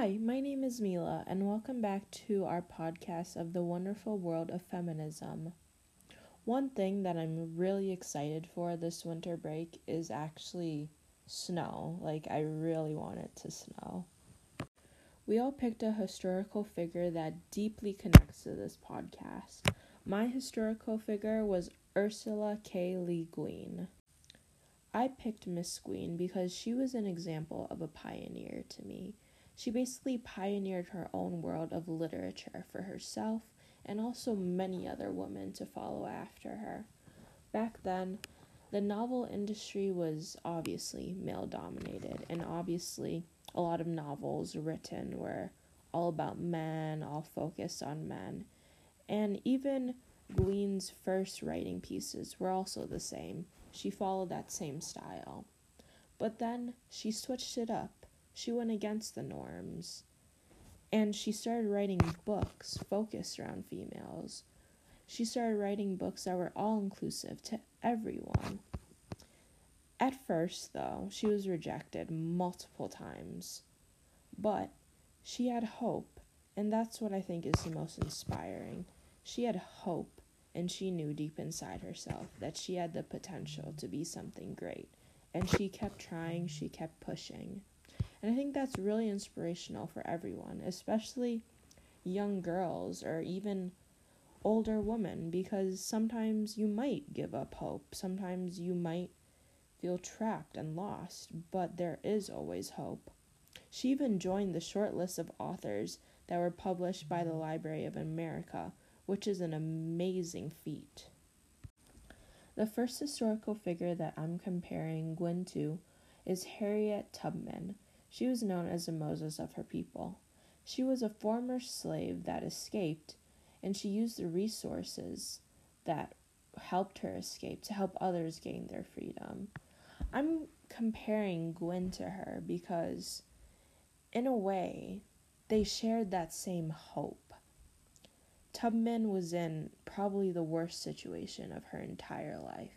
Hi, my name is Mila, and welcome back to our podcast of the wonderful world of feminism. One thing that I'm really excited for this winter break is actually snow. Like, I really want it to snow. We all picked a historical figure that deeply connects to this podcast. My historical figure was Ursula K. Le Guin. I picked Miss Guin because she was an example of a pioneer to me. She basically pioneered her own world of literature for herself and also many other women to follow after her. Back then, the novel industry was obviously male dominated, and obviously, a lot of novels written were all about men, all focused on men. And even Guin's first writing pieces were also the same. She followed that same style. But then she switched it up. She went against the norms. And she started writing books focused around females. She started writing books that were all inclusive to everyone. At first, though, she was rejected multiple times. But she had hope, and that's what I think is the most inspiring. She had hope, and she knew deep inside herself that she had the potential to be something great. And she kept trying, she kept pushing. And I think that's really inspirational for everyone, especially young girls or even older women, because sometimes you might give up hope. Sometimes you might feel trapped and lost, but there is always hope. She even joined the short list of authors that were published by the Library of America, which is an amazing feat. The first historical figure that I'm comparing Guin to is Harriet Tubman. She was known as the Moses of her people. She was a former slave that escaped, and she used the resources that helped her escape to help others gain their freedom. I'm comparing Guin to her because, in a way, they shared that same hope. Tubman was in probably the worst situation of her entire life,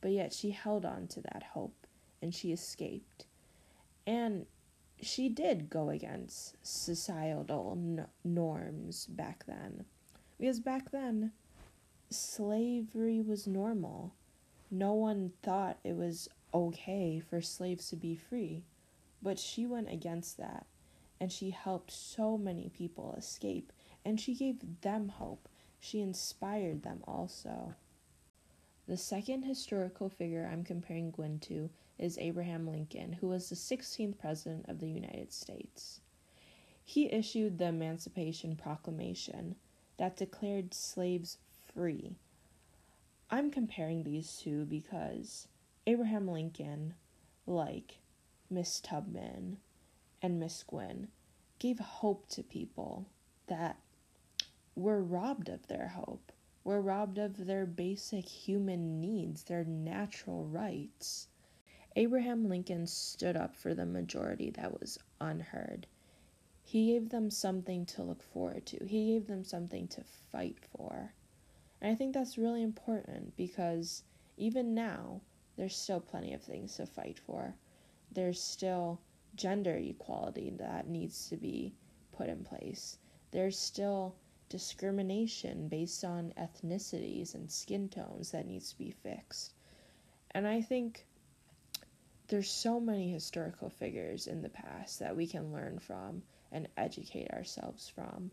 but yet she held on to that hope and she escaped. And she did go against societal n- norms back then. Because back then, slavery was normal. No one thought it was okay for slaves to be free. But she went against that, and she helped so many people escape, and she gave them hope. She inspired them also. The second historical figure I'm comparing Guin to is Abraham Lincoln, who was the 16th President of the United States. He issued the Emancipation Proclamation that declared slaves free. I'm comparing these two because Abraham Lincoln, like Miss Tubman and Miss Guin, gave hope to people that were robbed of their hope, were robbed of their basic human needs, their natural rights. Abraham Lincoln stood up for the majority that was unheard. He gave them something to look forward to, he gave them something to fight for. And I think that's really important because even now, there's still plenty of things to fight for. There's still gender equality that needs to be put in place. There's still discrimination based on ethnicities and skin tones that needs to be fixed. And I think there's so many historical figures in the past that we can learn from and educate ourselves from.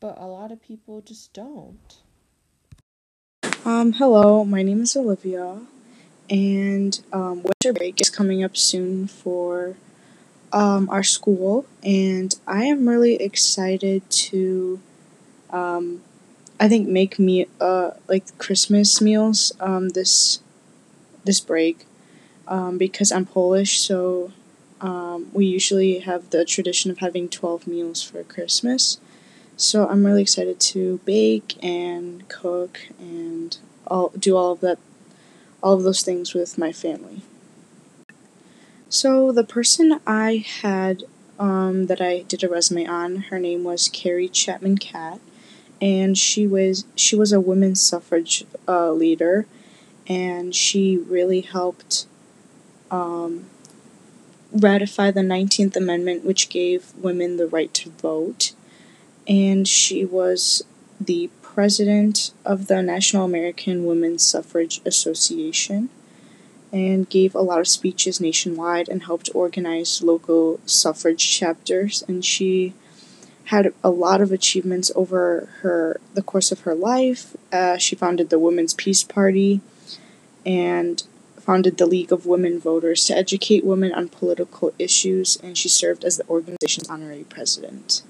But a lot of people just don't. Um, hello, my name is Olivia, and um, winter break is coming up soon for um, our school, and I am really excited to, um, I think, make me uh like Christmas meals um this this break um, because I'm Polish, so um, we usually have the tradition of having 12 meals for Christmas. So I'm really excited to bake and cook and all, do all of that, all of those things with my family. So the person I had um, that I did a resume on, her name was Carrie Chapman Catt, and she was she was a women's suffrage uh, leader, and she really helped um, ratify the 19th Amendment, which gave women the right to vote. And she was the president of the National American Women's Suffrage Association and gave a lot of speeches nationwide and helped organize local suffrage chapters. And she had a lot of achievements over her the course of her life. Uh, she founded the Women's Peace Party and founded the League of Women Voters to educate women on political issues, and she served as the organization's honorary president.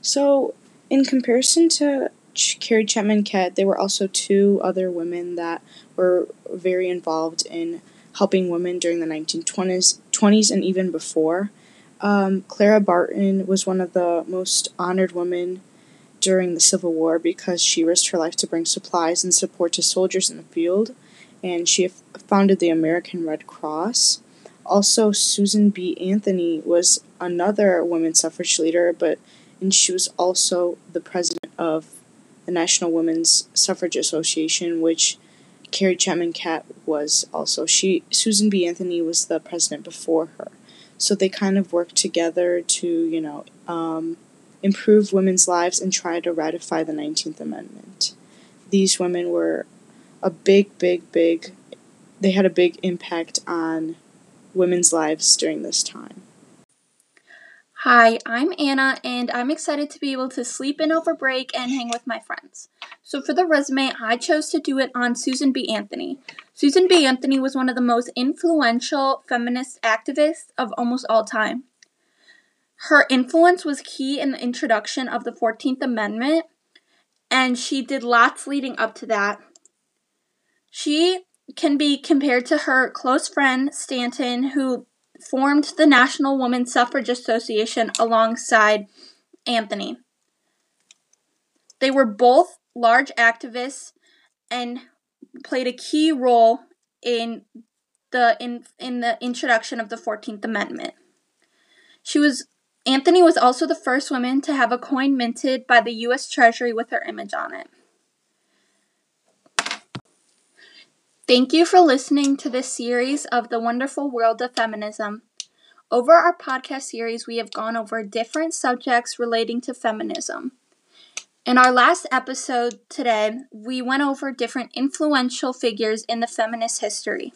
So, in comparison to Ch- Carrie Chapman Catt, there were also two other women that were very involved in helping women during the 1920s 20s and even before. Um, Clara Barton was one of the most honored women during the Civil War because she risked her life to bring supplies and support to soldiers in the field, and she founded the American Red Cross. Also, Susan B. Anthony was another women's suffrage leader, but and she was also the president of the National Women's Suffrage Association, which Carrie Chapman Catt was also. She Susan B. Anthony was the president before her, so they kind of worked together to you know um, improve women's lives and try to ratify the Nineteenth Amendment. These women were a big, big, big. They had a big impact on women's lives during this time. Hi, I'm Anna, and I'm excited to be able to sleep in over break and hang with my friends. So, for the resume, I chose to do it on Susan B. Anthony. Susan B. Anthony was one of the most influential feminist activists of almost all time. Her influence was key in the introduction of the 14th Amendment, and she did lots leading up to that. She can be compared to her close friend Stanton, who formed the National Woman Suffrage Association alongside Anthony. They were both large activists and played a key role in the in, in the introduction of the 14th Amendment. She was Anthony was also the first woman to have a coin minted by the US Treasury with her image on it. Thank you for listening to this series of The Wonderful World of Feminism. Over our podcast series, we have gone over different subjects relating to feminism. In our last episode today, we went over different influential figures in the feminist history.